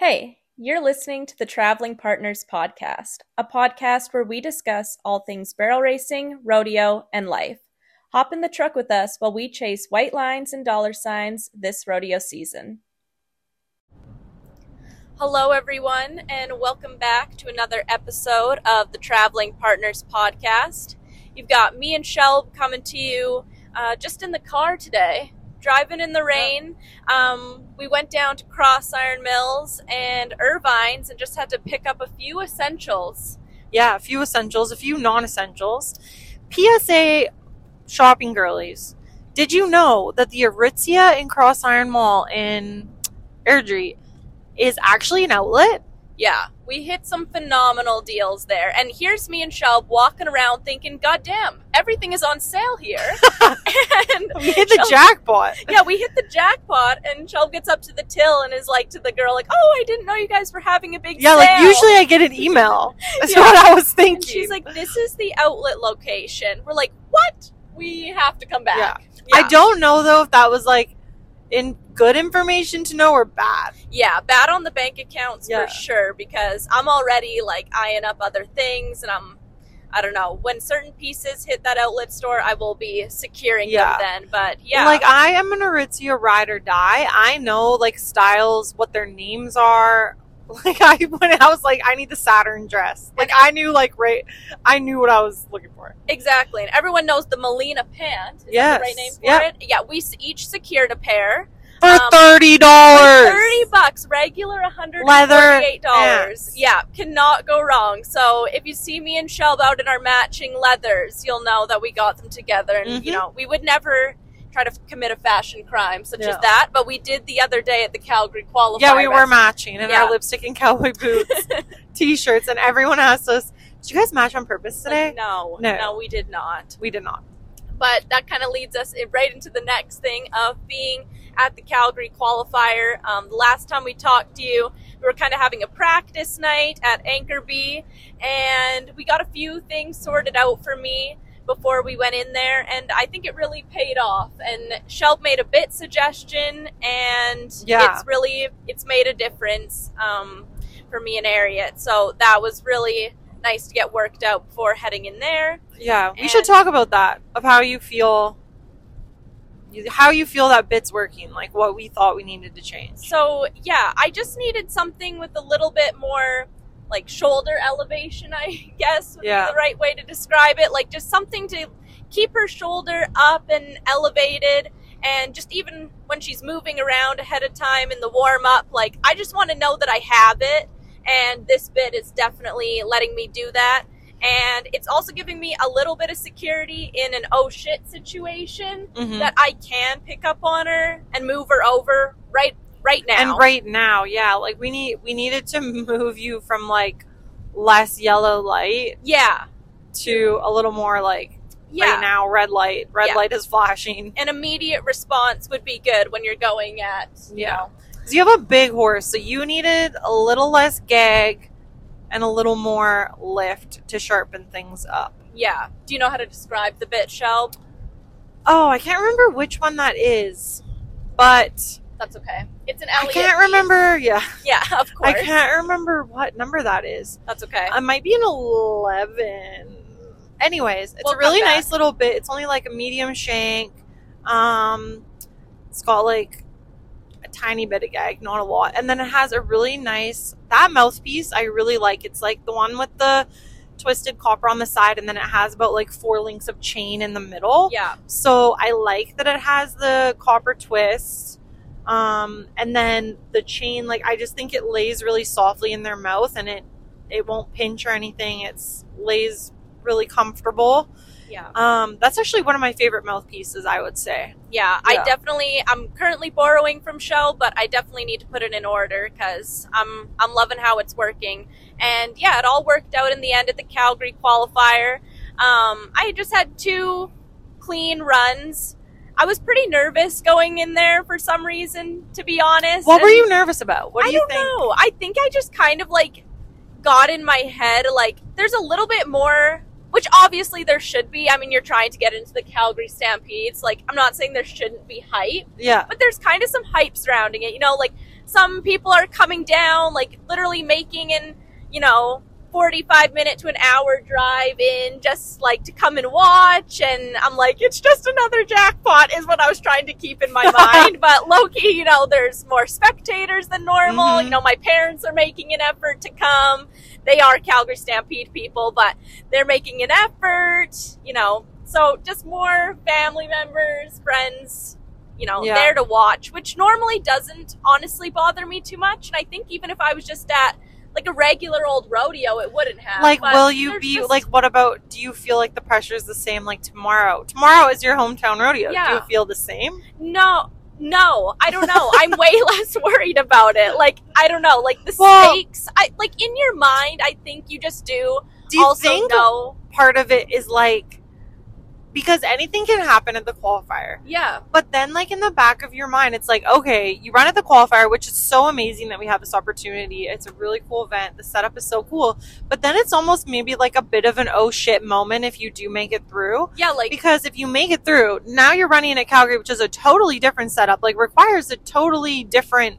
Hey, you're listening to the Traveling Partners Podcast, a podcast where we discuss all things barrel racing, rodeo, and life. Hop in the truck with us while we chase white lines and dollar signs this rodeo season. Hello, everyone, and welcome back to another episode of the Traveling Partners Podcast. You've got me and Shelb coming to you uh, just in the car today driving in the rain. Um, we went down to Cross Iron Mills and Irvine's and just had to pick up a few essentials. Yeah, a few essentials, a few non essentials. PSA shopping girlies. Did you know that the Aritzia in Cross Iron Mall in Airdrie is actually an outlet? Yeah, we hit some phenomenal deals there. And here's me and Shelb walking around thinking, God damn, everything is on sale here. and we hit the Shelb, jackpot. Yeah, we hit the jackpot. And Shelb gets up to the till and is like to the girl, like, oh, I didn't know you guys were having a big yeah, sale. like usually I get an email. That's yeah. what I was thinking. And she's like, this is the outlet location. We're like, what? We have to come back. Yeah. yeah. I don't know though if that was like in good information to know or bad? Yeah, bad on the bank accounts yeah. for sure because I'm already like eyeing up other things and I'm I don't know. When certain pieces hit that outlet store, I will be securing yeah. them then. But yeah. Like I am an Aritzia ride or die. I know like styles, what their names are. Like I when I was like, I need the Saturn dress. Like I knew like right I knew what I was looking for. Exactly. And everyone knows the Melina pant. Is yes. the right name for yep. it? Yeah, we each secured a pair for um, thirty dollars. Thirty bucks, regular one hundred forty-eight dollars. Yeah, cannot go wrong. So if you see me and Shelb out in our matching leathers, you'll know that we got them together. And mm-hmm. you know, we would never try to commit a fashion crime such yeah. as that, but we did the other day at the Calgary qualifier. Yeah, we were matching in yeah. our lipstick and cowboy boots, t-shirts, and everyone asked us, "Did you guys match on purpose today?" Like, no, no, no, we did not. We did not. But that kind of leads us right into the next thing of being at the Calgary qualifier. Um, the last time we talked to you, we were kind of having a practice night at Anchor B, and we got a few things sorted out for me before we went in there, and I think it really paid off. And Shelb made a bit suggestion, and yeah. it's really it's made a difference um, for me and Ariat. So that was really nice to get worked out before heading in there. Yeah, we and should talk about that of how you feel how you feel that bit's working, like what we thought we needed to change. So yeah, I just needed something with a little bit more like shoulder elevation, I guess would yeah. be the right way to describe it. Like just something to keep her shoulder up and elevated and just even when she's moving around ahead of time in the warm up, like I just want to know that I have it and this bit is definitely letting me do that and it's also giving me a little bit of security in an oh shit situation mm-hmm. that I can pick up on her and move her over right right now. And right now, yeah, like we need we needed to move you from like less yellow light, yeah, to a little more like yeah. right now red light. Red yeah. light is flashing. An immediate response would be good when you're going at you yeah. know. So you have a big horse, so you needed a little less gag and a little more lift to sharpen things up. Yeah. Do you know how to describe the bit, shell? Oh, I can't remember which one that is, but that's okay. It's an Elliott. I can't remember. Yeah. Yeah, of course. I can't remember what number that is. That's okay. I might be an eleven. Anyways, it's we'll a really nice little bit. It's only like a medium shank. Um, it's got like a tiny bit of gag, not a lot. And then it has a really nice that mouthpiece. I really like. It's like the one with the twisted copper on the side, and then it has about like four links of chain in the middle. Yeah. So I like that it has the copper twist. Um, and then the chain, like I just think it lays really softly in their mouth, and it it won't pinch or anything. It's lays really comfortable. Yeah. Um, that's actually one of my favorite mouthpieces, I would say. Yeah, yeah, I definitely. I'm currently borrowing from Shell, but I definitely need to put it in order because I'm I'm loving how it's working. And yeah, it all worked out in the end at the Calgary qualifier. Um, I just had two clean runs. I was pretty nervous going in there for some reason, to be honest. What and were you nervous about? What do I you don't think? know. I think I just kind of like got in my head like there's a little bit more which obviously there should be. I mean, you're trying to get into the Calgary Stampedes. Like, I'm not saying there shouldn't be hype. Yeah. But there's kind of some hype surrounding it. You know, like some people are coming down, like literally making and, you know, 45 minute to an hour drive in just like to come and watch and i'm like it's just another jackpot is what i was trying to keep in my mind. But loki you know there's more spectators than normal. Mm-hmm. you know my parents are making an effort to come. They are calgary stampede people but they're making an effort you know. So just more family members friends you know yeah. there to watch which normally doesn't honestly bother me too much. And i think even if i was just at like a regular old rodeo, it wouldn't have. Like, will you be just... like? What about? Do you feel like the pressure is the same? Like tomorrow, tomorrow is your hometown rodeo. Yeah. Do you feel the same? No, no, I don't know. I'm way less worried about it. Like, I don't know. Like the well, stakes. I like in your mind. I think you just do. Do you think know part of it is like because anything can happen at the qualifier. Yeah. But then, like, in the back of your mind, it's like, okay, you run at the qualifier, which is so amazing that we have this opportunity. It's a really cool event. The setup is so cool. But then it's almost maybe like a bit of an oh shit moment if you do make it through. Yeah, like. Because if you make it through, now you're running at Calgary, which is a totally different setup, like, requires a totally different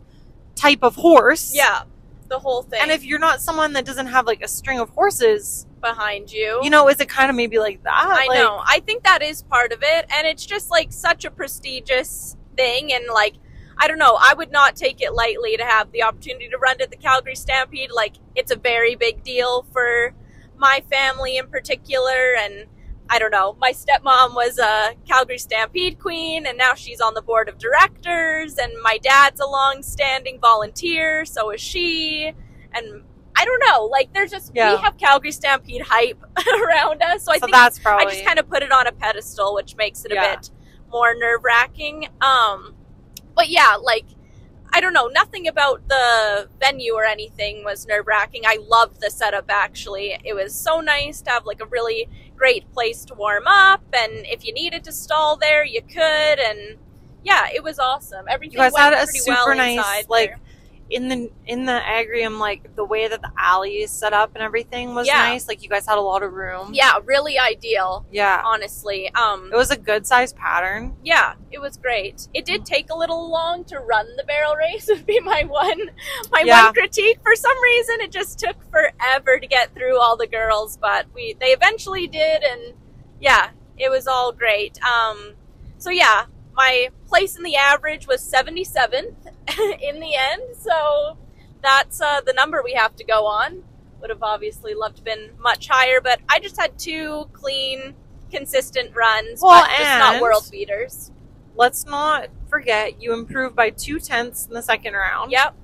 type of horse. Yeah. The whole thing. And if you're not someone that doesn't have, like, a string of horses, behind you. You know, is it kind of maybe like that? I like, know. I think that is part of it. And it's just like such a prestigious thing. And like, I don't know, I would not take it lightly to have the opportunity to run at the Calgary Stampede. Like, it's a very big deal for my family in particular. And I don't know, my stepmom was a Calgary Stampede queen, and now she's on the board of directors. And my dad's a long standing volunteer, so is she. And I don't know. Like there's just yeah. we have Calgary Stampede hype around us, so I so think that's probably... I just kind of put it on a pedestal, which makes it a yeah. bit more nerve wracking. Um, but yeah, like I don't know, nothing about the venue or anything was nerve wracking. I loved the setup actually. It was so nice to have like a really great place to warm up, and if you needed to stall there, you could. And yeah, it was awesome. Everything you guys had a super well nice like. There in the in the agrium like the way that the alley is set up and everything was yeah. nice. Like you guys had a lot of room. Yeah really ideal yeah. honestly. Um it was a good size pattern. Yeah it was great. It did take a little long to run the barrel race would be my one my yeah. one critique. For some reason it just took forever to get through all the girls but we they eventually did and yeah it was all great. Um so yeah my place in the average was 77th in the end. So that's uh, the number we have to go on. Would have obviously loved to been much higher, but I just had two clean, consistent runs, well, but just not world beaters. Let's not forget you improved by two tenths in the second round. Yep.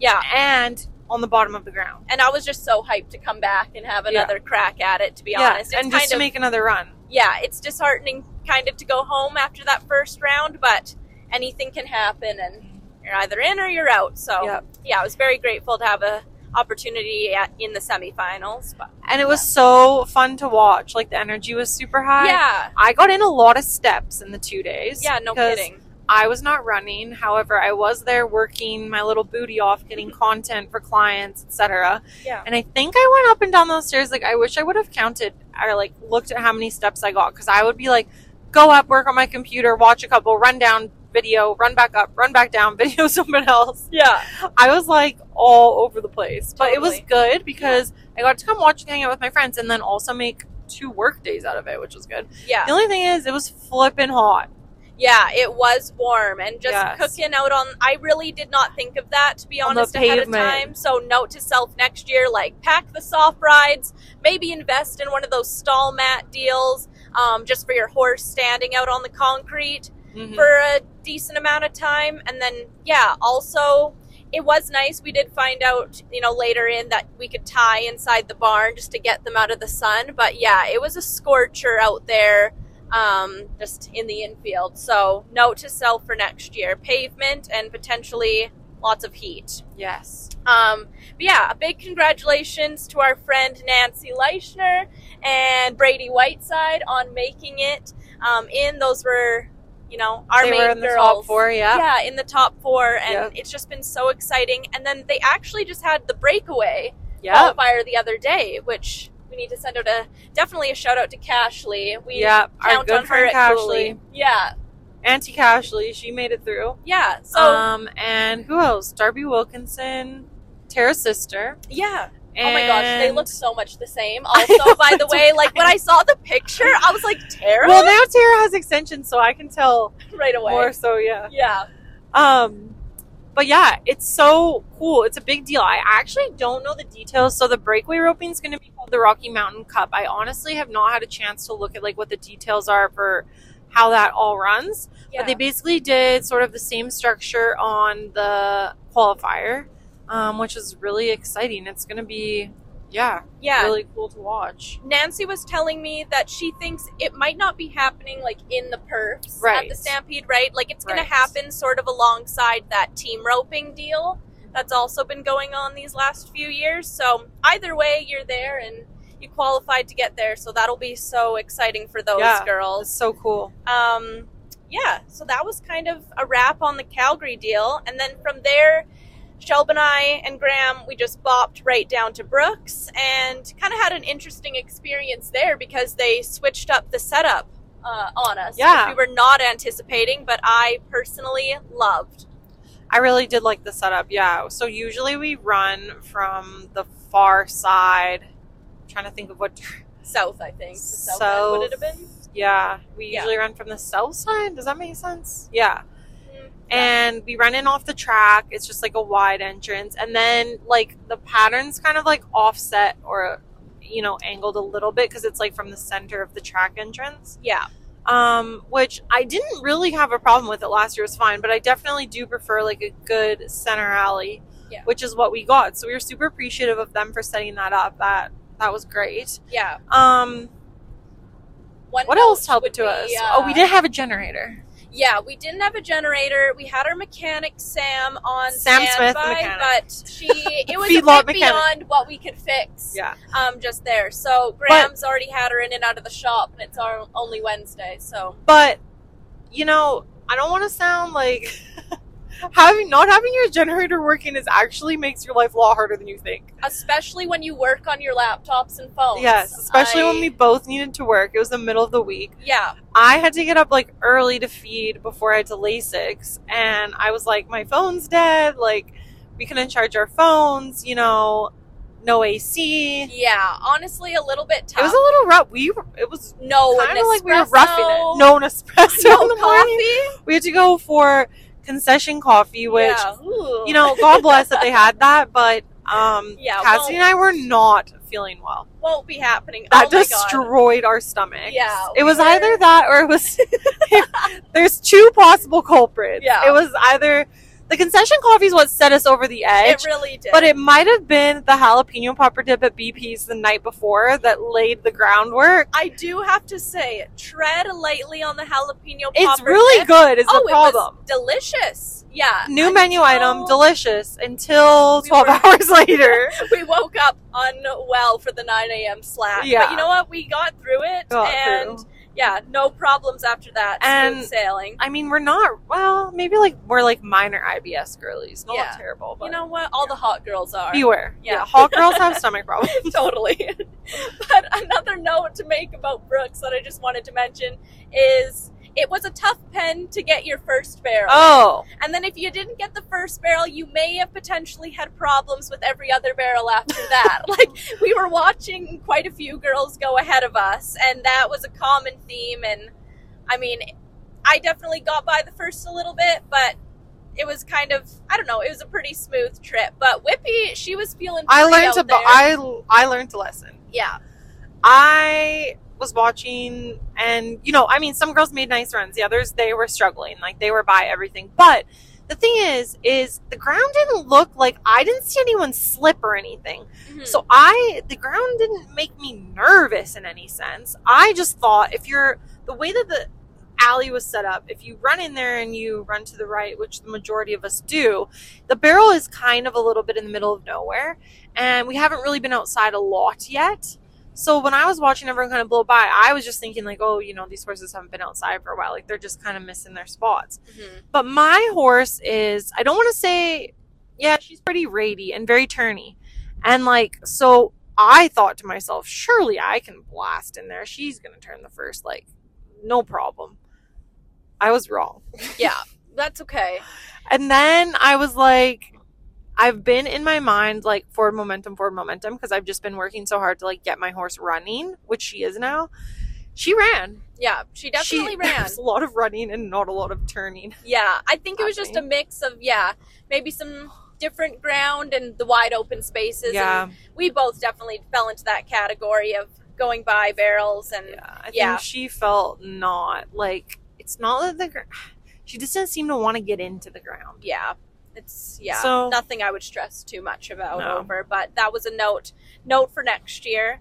Yeah. And on the bottom of the ground. And I was just so hyped to come back and have another yeah. crack at it, to be yeah, honest. It's and just to of, make another run. Yeah, it's disheartening kind of to go home after that first round, but anything can happen and you're either in or you're out. So yep. yeah, I was very grateful to have a opportunity at, in the semifinals. But, and it was so fun to watch. Like the energy was super high. Yeah. I got in a lot of steps in the two days. Yeah, no kidding. I was not running. However, I was there working my little booty off, getting content for clients, etc. Yeah. And I think I went up and down those stairs. Like I wish I would have counted or like looked at how many steps I got because I would be like, go up, work on my computer, watch a couple, run down, video, run back up, run back down, video someone else. Yeah. I was like all over the place. Totally. But it was good because yeah. I got to come watch and hang out with my friends and then also make two work days out of it, which was good. Yeah. The only thing is it was flipping hot. Yeah, it was warm and just yes. cooking out on I really did not think of that to be honest ahead of time. So note to self next year like pack the soft rides, maybe invest in one of those stall mat deals um, just for your horse standing out on the concrete mm-hmm. for a decent amount of time. And then, yeah, also, it was nice. We did find out, you know, later in that we could tie inside the barn just to get them out of the sun. But yeah, it was a scorcher out there um, just in the infield. So, note to self for next year pavement and potentially lots of heat. Yes. Um, but yeah, a big congratulations to our friend Nancy Leichner and Brady Whiteside on making it um, in. Those were you know, our they main were in girls. the top four, yeah. Yeah, in the top four. And yep. it's just been so exciting. And then they actually just had the breakaway yep. qualifier the other day, which we need to send out a definitely a shout out to Cashley. We yeah, count on her at Cashley. Yeah. Auntie Cashley, she made it through. Yeah. So um, and who else? Darby Wilkinson, Tara's sister. Yeah. And oh my gosh, they look so much the same. Also, by the way, like when I saw the picture, I was like, Tara. Well, now Tara has extensions, so I can tell right away. More so, yeah. Yeah. Um, but yeah, it's so cool. It's a big deal. I actually don't know the details. So the breakaway roping is going to be called the Rocky Mountain Cup. I honestly have not had a chance to look at like what the details are for how that all runs. Yeah. But they basically did sort of the same structure on the qualifier um, which is really exciting. It's going to be, yeah, yeah, really cool to watch. Nancy was telling me that she thinks it might not be happening like in the perfs right. at the Stampede, right? Like it's going right. to happen sort of alongside that team roping deal that's also been going on these last few years. So either way, you're there and you qualified to get there. So that'll be so exciting for those yeah, girls. so cool. Um, yeah, so that was kind of a wrap on the Calgary deal. And then from there, Shelb and I and Graham, we just bopped right down to Brooks and kind of had an interesting experience there because they switched up the setup uh, on us. Yeah. We were not anticipating, but I personally loved. I really did like the setup, yeah. So usually we run from the far side. I'm trying to think of what. South, I think. The south, south would it have been? Yeah. We yeah. usually run from the south side. Does that make sense? Yeah and we run in off the track. It's just like a wide entrance, and then like the patterns kind of like offset or you know angled a little bit because it's like from the center of the track entrance. Yeah. Um, which I didn't really have a problem with it last year. Was fine, but I definitely do prefer like a good center alley, yeah. which is what we got. So we were super appreciative of them for setting that up. That that was great. Yeah. Um. One what else helped to be, us? Uh, oh, we did have a generator. Yeah, we didn't have a generator. We had our mechanic Sam on Sam standby, but she it was a bit mechanic. beyond what we could fix. Yeah, um, just there. So Graham's but, already had her in and out of the shop, and it's our only Wednesday. So, but you know, I don't want to sound like having not having your generator working is actually makes your life a lot harder than you think. Especially when you work on your laptops and phones. Yes, especially I... when we both needed to work. It was the middle of the week. Yeah. I had to get up like early to feed before I had to Lasix, and I was like, my phone's dead. Like, we couldn't charge our phones. You know, no AC. Yeah, honestly, a little bit tough. It was a little rough. We it was no kind of like we were roughing it. No Nespresso no in the coffee. morning. We had to go for concession coffee, which yeah. you know, God bless that they had that, but um, yeah, Cassie and I were not feeling well. Won't be happening. That oh destroyed our stomachs. Yeah, it was either that or it was. there's two possible culprits. Yeah, it was either the concession coffee is what set us over the edge. It really did. But it might have been the jalapeno popper dip at BP's the night before that laid the groundwork. I do have to say, tread lightly on the jalapeno popper. Dip. It's really dip. good. Is oh, the problem? delicious. Yeah. New menu item, delicious until we 12 were, hours later. we woke up unwell for the 9 a.m. slack. Yeah. But you know what? We got through it. Got and through yeah, no problems after that. And Smooth sailing. I mean, we're not well. Maybe like we're like minor IBS girlies. Not yeah. terrible, but you know what? All the hot girls are. Beware. Yeah, yeah hot girls have stomach problems. totally. but another note to make about Brooks that I just wanted to mention is it was a tough pen to get your first barrel. Oh. And then if you didn't get the first barrel, you may have potentially had problems with every other barrel after that. like we were watching quite a few girls go ahead of us, and that was a common theme. And I mean, I definitely got by the first a little bit, but it was kind of I don't know. It was a pretty smooth trip. But Whippy, she was feeling. I learned to. I I learned a lesson. Yeah. I was watching and you know i mean some girls made nice runs the others they were struggling like they were by everything. But the thing is is the ground didn't look like i didn't see anyone slip or anything. Mm-hmm. so i the ground didn't make me nervous in any sense. I just thought if you're the way that the alley was set up if you run in there and you run to the right which the majority of us do the barrel is kind of a little bit in the middle of nowhere. And we haven't really been outside a lot yet so when I was watching everyone kind of blow by, I was just thinking like, oh, you know, these horses haven't been outside for a while. Like they're just kind of missing their spots. Mm-hmm. But my horse is, I don't want to say, yeah, she's pretty rady and very turny. And like, so I thought to myself, surely I can blast in there. She's going to turn the first, like, no problem. I was wrong. Yeah, that's okay. and then I was like, I've been in my mind like forward momentum, forward momentum, because I've just been working so hard to like get my horse running, which she is now. She ran. Yeah, she definitely she, ran. a lot of running and not a lot of turning. Yeah, I think it was just a mix of yeah, maybe some different ground and the wide open spaces. Yeah, we both definitely fell into that category of going by barrels and yeah. I yeah. think she felt not like it's not that the she just didn't seem to want to get into the ground. Yeah, it's yeah, so, nothing I would stress too much about no. over. But that was a note note for next year.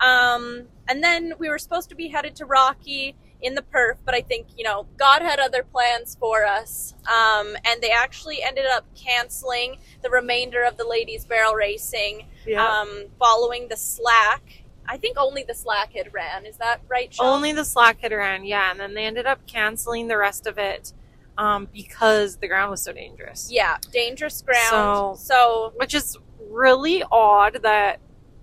Um, and then we were supposed to be headed to Rocky in the perf, but I think you know God had other plans for us, um, and they actually ended up canceling the remainder of the ladies barrel racing yeah. um, following the slack. I think only the slack had ran. Is that right? Sean? Only the slack had ran, yeah, and then they ended up canceling the rest of it um, because the ground was so dangerous. Yeah, dangerous ground. So, so, which is really odd that,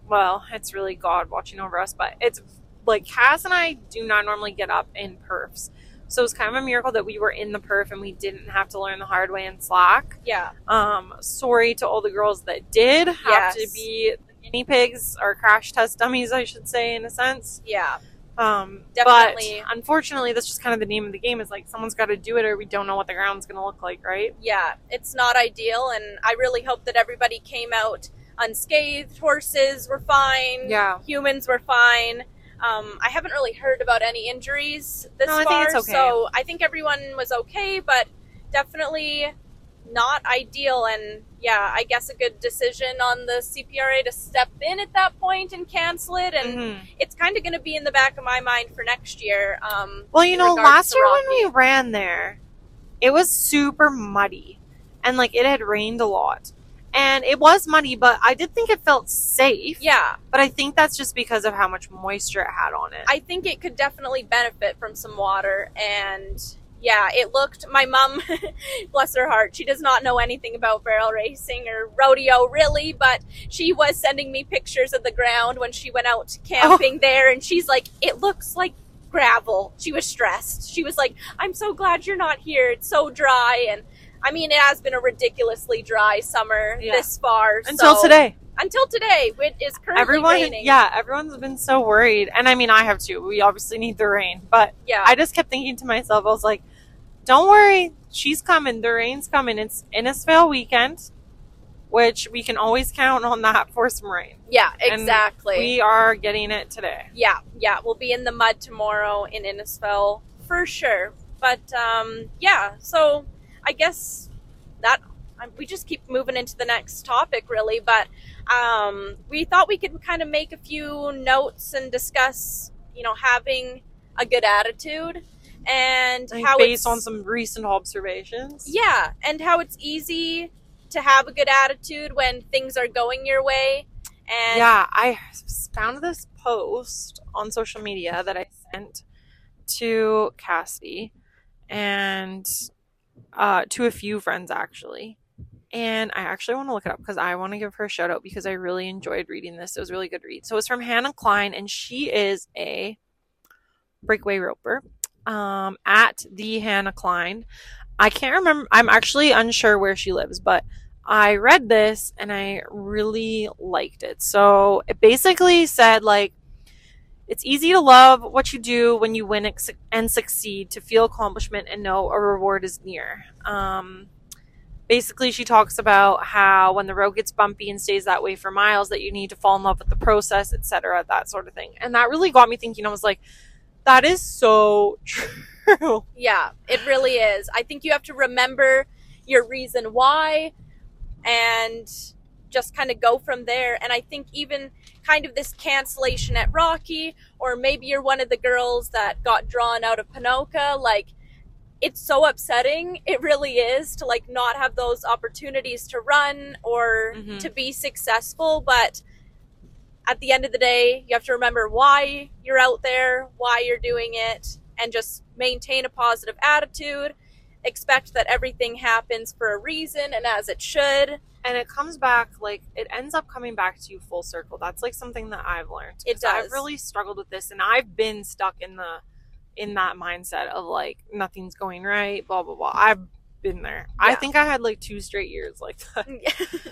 well, it's really God watching over us, but it's like Cass and I do not normally get up in perfs. So it's kind of a miracle that we were in the perf and we didn't have to learn the hard way in slack. Yeah. Um, sorry to all the girls that did have yes. to be guinea pigs or crash test dummies, I should say, in a sense. Yeah. Um, Definitely. But unfortunately, that's just kind of the name of the game. Is like someone's got to do it, or we don't know what the ground's going to look like, right? Yeah, it's not ideal, and I really hope that everybody came out unscathed. Horses were fine. Yeah. Humans were fine. Um, I haven't really heard about any injuries this no, far, okay. so I think everyone was okay, but definitely not ideal. And yeah, I guess a good decision on the CPRA to step in at that point and cancel it. And mm-hmm. it's kind of going to be in the back of my mind for next year. Um, well, you know, last year when we ran there, it was super muddy and like it had rained a lot. And it was muddy, but I did think it felt safe. Yeah. But I think that's just because of how much moisture it had on it. I think it could definitely benefit from some water and yeah, it looked. My mom, bless her heart, she does not know anything about barrel racing or rodeo really, but she was sending me pictures of the ground when she went out camping oh. there, and she's like, "It looks like gravel." She was stressed. She was like, "I'm so glad you're not here. It's so dry." And I mean, it has been a ridiculously dry summer yeah. this far until so, today. Until today, it is currently everyone, raining. Yeah, everyone's been so worried, and I mean, I have too. We obviously need the rain, but yeah, I just kept thinking to myself, I was like don't worry, she's coming. The rain's coming. It's Innisfail weekend, which we can always count on that for some rain. Yeah, exactly. And we are getting it today. Yeah, yeah. We'll be in the mud tomorrow in Innisfail for sure. But um, yeah, so I guess that we just keep moving into the next topic, really. But um, we thought we could kind of make a few notes and discuss, you know, having a good attitude and how based on some recent observations. Yeah, and how it's easy to have a good attitude when things are going your way. And yeah, I found this post on social media that I sent to Cassidy and uh, to a few friends actually. And I actually want to look it up because I want to give her a shout out because I really enjoyed reading this. It was a really good read. So it's from Hannah Klein, and she is a breakaway roper um, at the Hannah Klein. I can't remember. I'm actually unsure where she lives, but I read this and I really liked it. So it basically said like it's easy to love what you do when you win and succeed, to feel accomplishment and know a reward is near. Um, basically, she talks about how when the road gets bumpy and stays that way for miles, that you need to fall in love with the process, etc., that sort of thing. And that really got me thinking. I was like, that is so true. Yeah, it really is. I think you have to remember your reason why and just kind of go from there. And I think even kind of this cancellation at Rocky, or maybe you're one of the girls that got drawn out of Ponoka, like it's so upsetting. It really is to like not have those opportunities to run or mm-hmm. to be successful. But at the end of the day, you have to remember why you're out there, why you're doing it, and just maintain a positive attitude. Expect that everything happens for a reason and as it should. And it comes back, like, it ends up coming back to you full circle. That's like something that I've learned. It does. I've really struggled with this, and I've been stuck in the in that mindset of like nothing's going right, blah blah blah. I've been there. Yeah. I think I had like two straight years like that.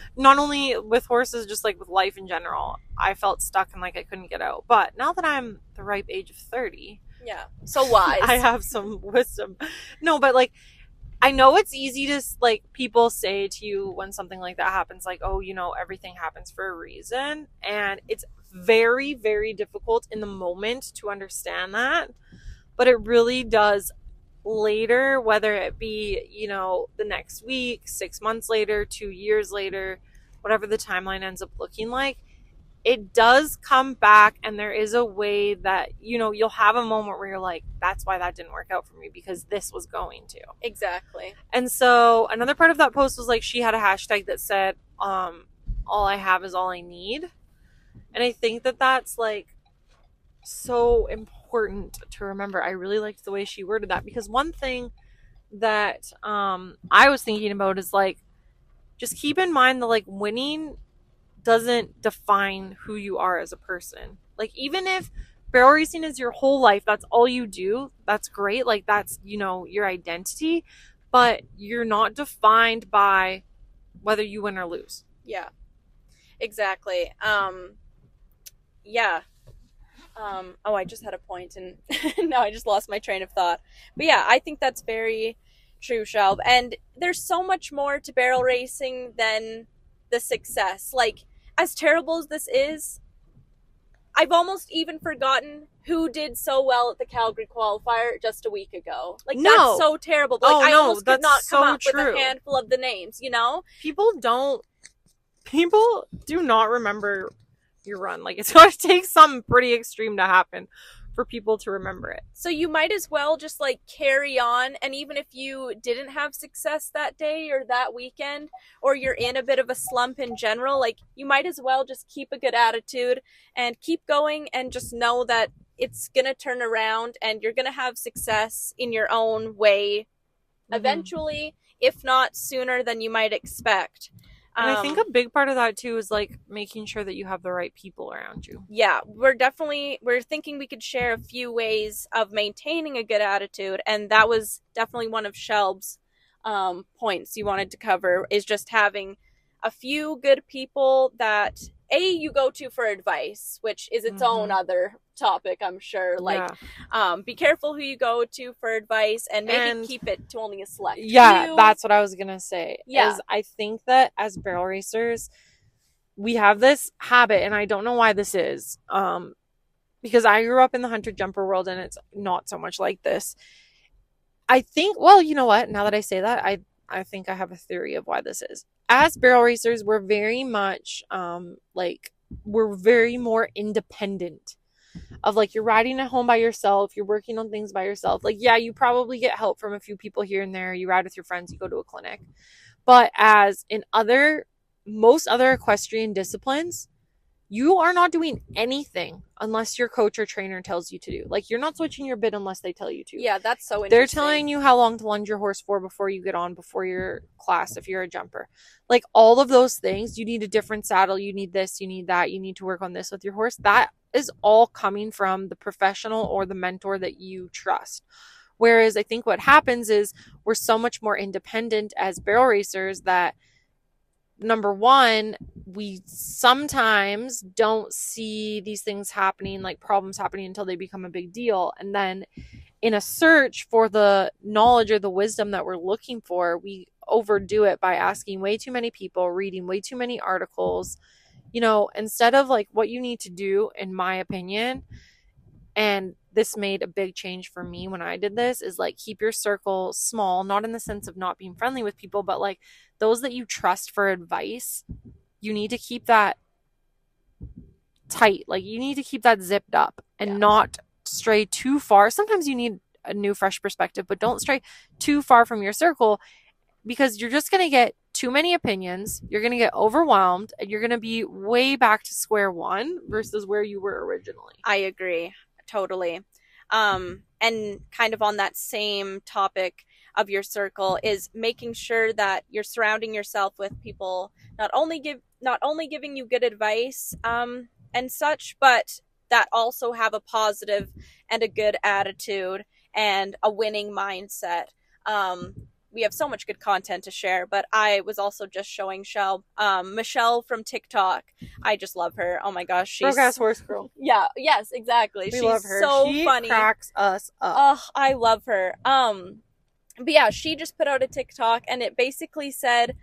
Not only with horses, just like with life in general. I felt stuck and like I couldn't get out. But now that I'm the ripe age of 30, yeah. So wise. I have some wisdom. No, but like I know it's easy to like people say to you when something like that happens like, "Oh, you know, everything happens for a reason." And it's very very difficult in the moment to understand that. But it really does later, whether it be, you know, the next week, 6 months later, 2 years later, whatever the timeline ends up looking like it does come back and there is a way that you know you'll have a moment where you're like that's why that didn't work out for me because this was going to. Exactly. And so another part of that post was like she had a hashtag that said um all i have is all i need. And i think that that's like so important to remember i really liked the way she worded that because one thing that um i was thinking about is like just keep in mind that like winning doesn't define who you are as a person. Like even if barrel racing is your whole life, that's all you do, that's great. Like that's, you know, your identity, but you're not defined by whether you win or lose. Yeah. Exactly. Um yeah. Um oh, I just had a point and now I just lost my train of thought. But yeah, I think that's very true, Shelb. And there's so much more to barrel racing than the success. Like as terrible as this is, I've almost even forgotten who did so well at the Calgary qualifier just a week ago. Like no. that's so terrible. Like oh, I no, almost could not come so up true. with a handful of the names, you know? People don't people do not remember your run. Like it's gonna take something pretty extreme to happen for people to remember it. So you might as well just like carry on. And even if you didn't have success that day or that weekend, or you're in a bit of a slump in general, like you might as well just keep a good attitude and keep going and just know that it's going to turn around and you're going to have success in your own way mm-hmm. eventually, if not sooner than you might expect. And I think um, a big part of that too is like making sure that you have the right people around you. Yeah, we're definitely we're thinking we could share a few ways of maintaining a good attitude, and that was definitely one of Shelb's um, points you wanted to cover is just having a few good people that a you go to for advice which is its mm-hmm. own other topic i'm sure like yeah. um be careful who you go to for advice and maybe and keep it to only a select yeah few. that's what i was gonna say yeah i think that as barrel racers we have this habit and i don't know why this is um because i grew up in the hunter jumper world and it's not so much like this i think well you know what now that i say that i i think i have a theory of why this is as barrel racers, we're very much um, like we're very more independent of like you're riding at home by yourself, you're working on things by yourself. Like, yeah, you probably get help from a few people here and there. You ride with your friends, you go to a clinic. But as in other, most other equestrian disciplines, you are not doing anything unless your coach or trainer tells you to do. Like you're not switching your bit unless they tell you to. Yeah, that's so They're telling you how long to lunge your horse for before you get on before your class if you're a jumper. Like all of those things, you need a different saddle, you need this, you need that, you need to work on this with your horse. That is all coming from the professional or the mentor that you trust. Whereas I think what happens is we're so much more independent as barrel racers that number one, we sometimes don't see these things happening, like problems happening until they become a big deal. And then in a search for the knowledge or the wisdom that we're looking for, we overdo it by asking way too many people, reading way too many articles. You know, instead of like what you need to do, in my opinion, and this made a big change for me when I did this is like keep your circle small, not in the sense of not being friendly with people, but like those that you trust for advice, you need to keep that tight. Like you need to keep that zipped up and yeah. not stray too far. Sometimes you need a new fresh perspective, but don't stray too far from your circle because you're just going to get too many opinions. You're going to get overwhelmed and you're going to be way back to square one versus where you were originally. I agree totally. Um, and kind of on that same topic of your circle is making sure that you're surrounding yourself with people not only give not only giving you good advice um, and such, but that also have a positive and a good attitude and a winning mindset. Um, we have so much good content to share, but I was also just showing Shell, um, Michelle from TikTok. I just love her. Oh my gosh, she's broke ass horse girl. Yeah, yes, exactly. We she's love her. so she funny. cracks us up. Oh, I love her. Um, but yeah, she just put out a TikTok, and it basically said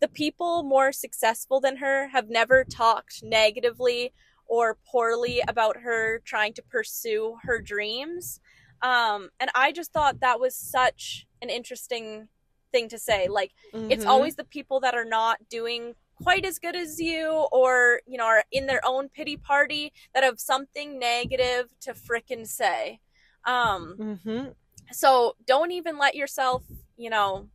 the people more successful than her have never talked negatively or poorly about her trying to pursue her dreams. Um, and I just thought that was such an interesting thing to say. Like, mm-hmm. it's always the people that are not doing quite as good as you or, you know, are in their own pity party that have something negative to frickin' say. Um, mm-hmm. So don't even let yourself, you know,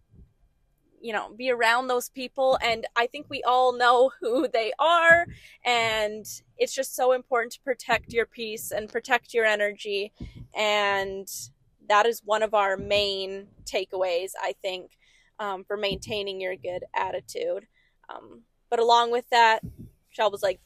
you know be around those people and i think we all know who they are and it's just so important to protect your peace and protect your energy and that is one of our main takeaways i think um, for maintaining your good attitude. Um, but along with that shell was like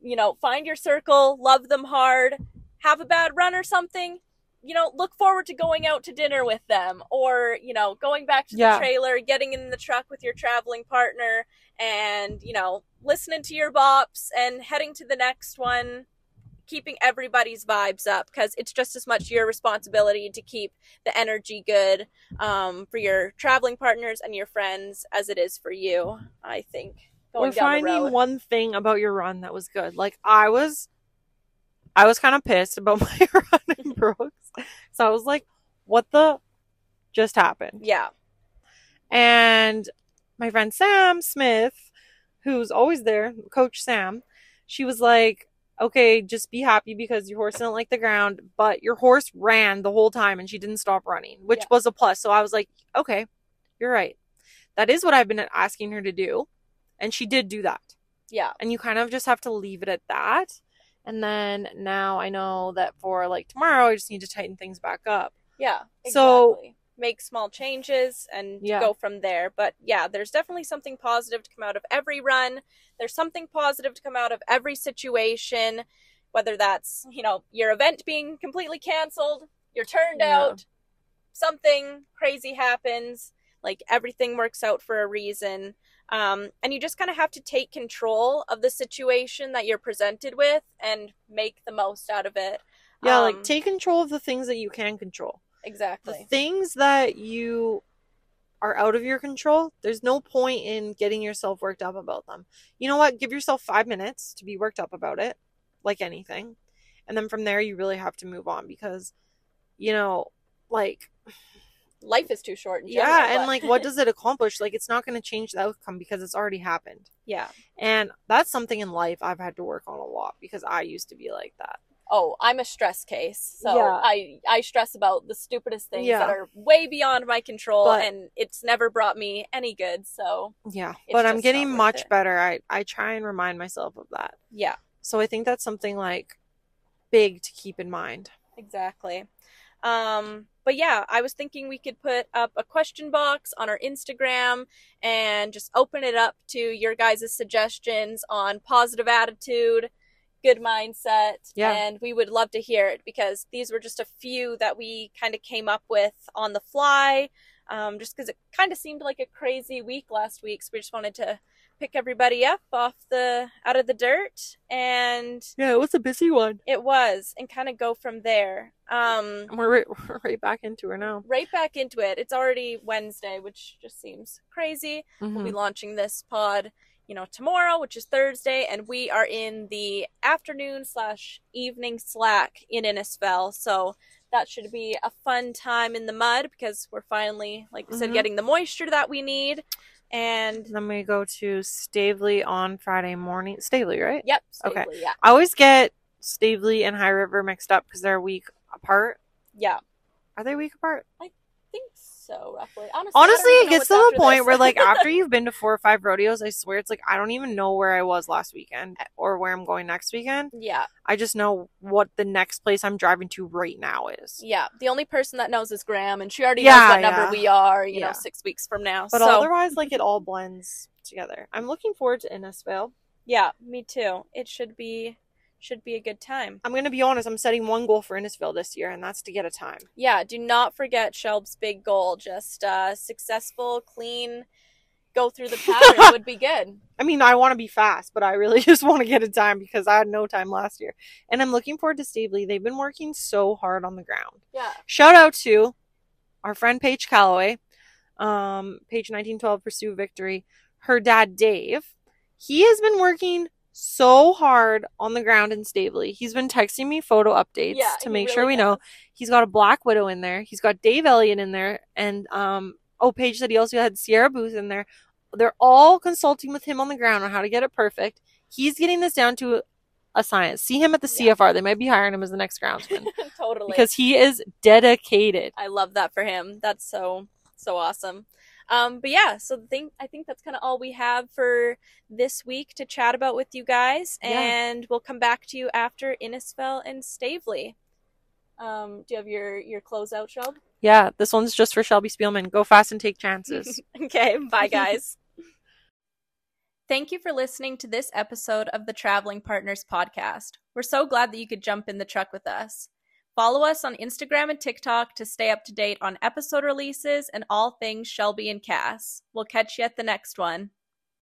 you know find your circle love them hard have a bad run or something you know, look forward to going out to dinner with them or, you know, going back to the trailer, getting in the truck with your traveling partner and, you know, listening to your bops and heading to the next one, keeping everybody's vibes up because it's just as much your responsibility to keep the energy good um, for your traveling partners and your friends as it is for you, I think. We're finding one thing about your run that was good. Like, I was. I was kind of pissed about my run in Brooks so I was like, what the just happened? Yeah. And my friend Sam Smith, who's always there, Coach Sam, she was like, okay, just be happy because your horse didn't like the ground, but your horse ran the whole time and she didn't stop running, which yeah. was a plus. So I was like, okay, you're right. That is what I've been asking her to do. And she did do that. Yeah. And you kind of just have to leave it at that. And then now I know that for like tomorrow, I just need to tighten things back up. Yeah. Exactly. So make small changes and yeah. go from there. But yeah, there's definitely something positive to come out of every run. There's something positive to come out of every situation, whether that's, you know, your event being completely canceled, you're turned yeah. out, something crazy happens, like everything works out for a reason. Um, and you just kind of have to take control of the situation that you're presented with and make the most out of it. Yeah, um, like take control of the things that you can control. Exactly. The things that you are out of your control, there's no point in getting yourself worked up about them. You know what? Give yourself five minutes to be worked up about it, like anything. And then from there, you really have to move on because, you know, like life is too short. General, yeah, and like, what does it accomplish? Like, it's not going to change the outcome because it's already happened. Yeah, and that's something in life I've had to work on a lot because I used to be like that. Oh, I'm a stress case, so yeah. I I stress about the stupidest things yeah. that are way beyond my control, but, and it's never brought me any good. So yeah, but I'm getting much it. better. I I try and remind myself of that. Yeah. So I think that's something like big to keep in mind. Exactly. Um, but yeah, I was thinking we could put up a question box on our Instagram and just open it up to your guys' suggestions on positive attitude, good mindset. Yeah. And we would love to hear it because these were just a few that we kind of came up with on the fly. Um, just because it kind of seemed like a crazy week last week. So we just wanted to pick everybody up off the out of the dirt and yeah it was a busy one it was and kind of go from there um we're right, we're right back into it now right back into it it's already wednesday which just seems crazy mm-hmm. we'll be mm-hmm. launching this pod you know tomorrow which is thursday and we are in the afternoon slash evening slack in Innisfail so that should be a fun time in the mud because we're finally like we mm-hmm. said getting the moisture that we need and then we go to Staveley on Friday morning. Staveley, right? Yep. Staveley, okay. Yeah. I always get Staveley and High River mixed up because they're a week apart. Yeah. Are they a week apart? I think so, roughly. Honestly, Honestly it gets to the point where, like, after you've been to four or five rodeos, I swear it's like I don't even know where I was last weekend eh, or where I'm going next weekend. Yeah. I just know what the next place I'm driving to right now is. Yeah. The only person that knows is Graham, and she already yeah, knows what yeah. number we are, you yeah. know, six weeks from now. But so. otherwise, like, it all blends together. I'm looking forward to Innisfail. Yeah, me too. It should be should be a good time. I'm going to be honest, I'm setting one goal for Innisfail this year, and that's to get a time. Yeah, do not forget Shelb's big goal. Just uh, successful, clean, go through the pattern would be good. I mean, I want to be fast, but I really just want to get a time because I had no time last year. And I'm looking forward to Staveley. They've been working so hard on the ground. Yeah. Shout out to our friend Paige Calloway, um, Page 1912 Pursue Victory. Her dad, Dave, he has been working so hard on the ground in Staveley. He's been texting me photo updates yeah, to make really sure we know. He's got a Black Widow in there. He's got Dave Elliott in there. And, um, oh, Paige said he also had Sierra Booth in there. They're all consulting with him on the ground on how to get it perfect. He's getting this down to a science. See him at the CFR. They might be hiring him as the next groundsman. totally. Because he is dedicated. I love that for him. That's so so awesome. Um, but yeah, so the thing I think that's kind of all we have for this week to chat about with you guys, and yeah. we'll come back to you after Innisfail and Staveley. Um, do you have your your closeout, Shelb? Yeah, this one's just for Shelby Spielman. Go fast and take chances. okay, bye guys. Thank you for listening to this episode of the Traveling Partners podcast. We're so glad that you could jump in the truck with us. Follow us on Instagram and TikTok to stay up to date on episode releases and all things Shelby and Cass. We'll catch you at the next one.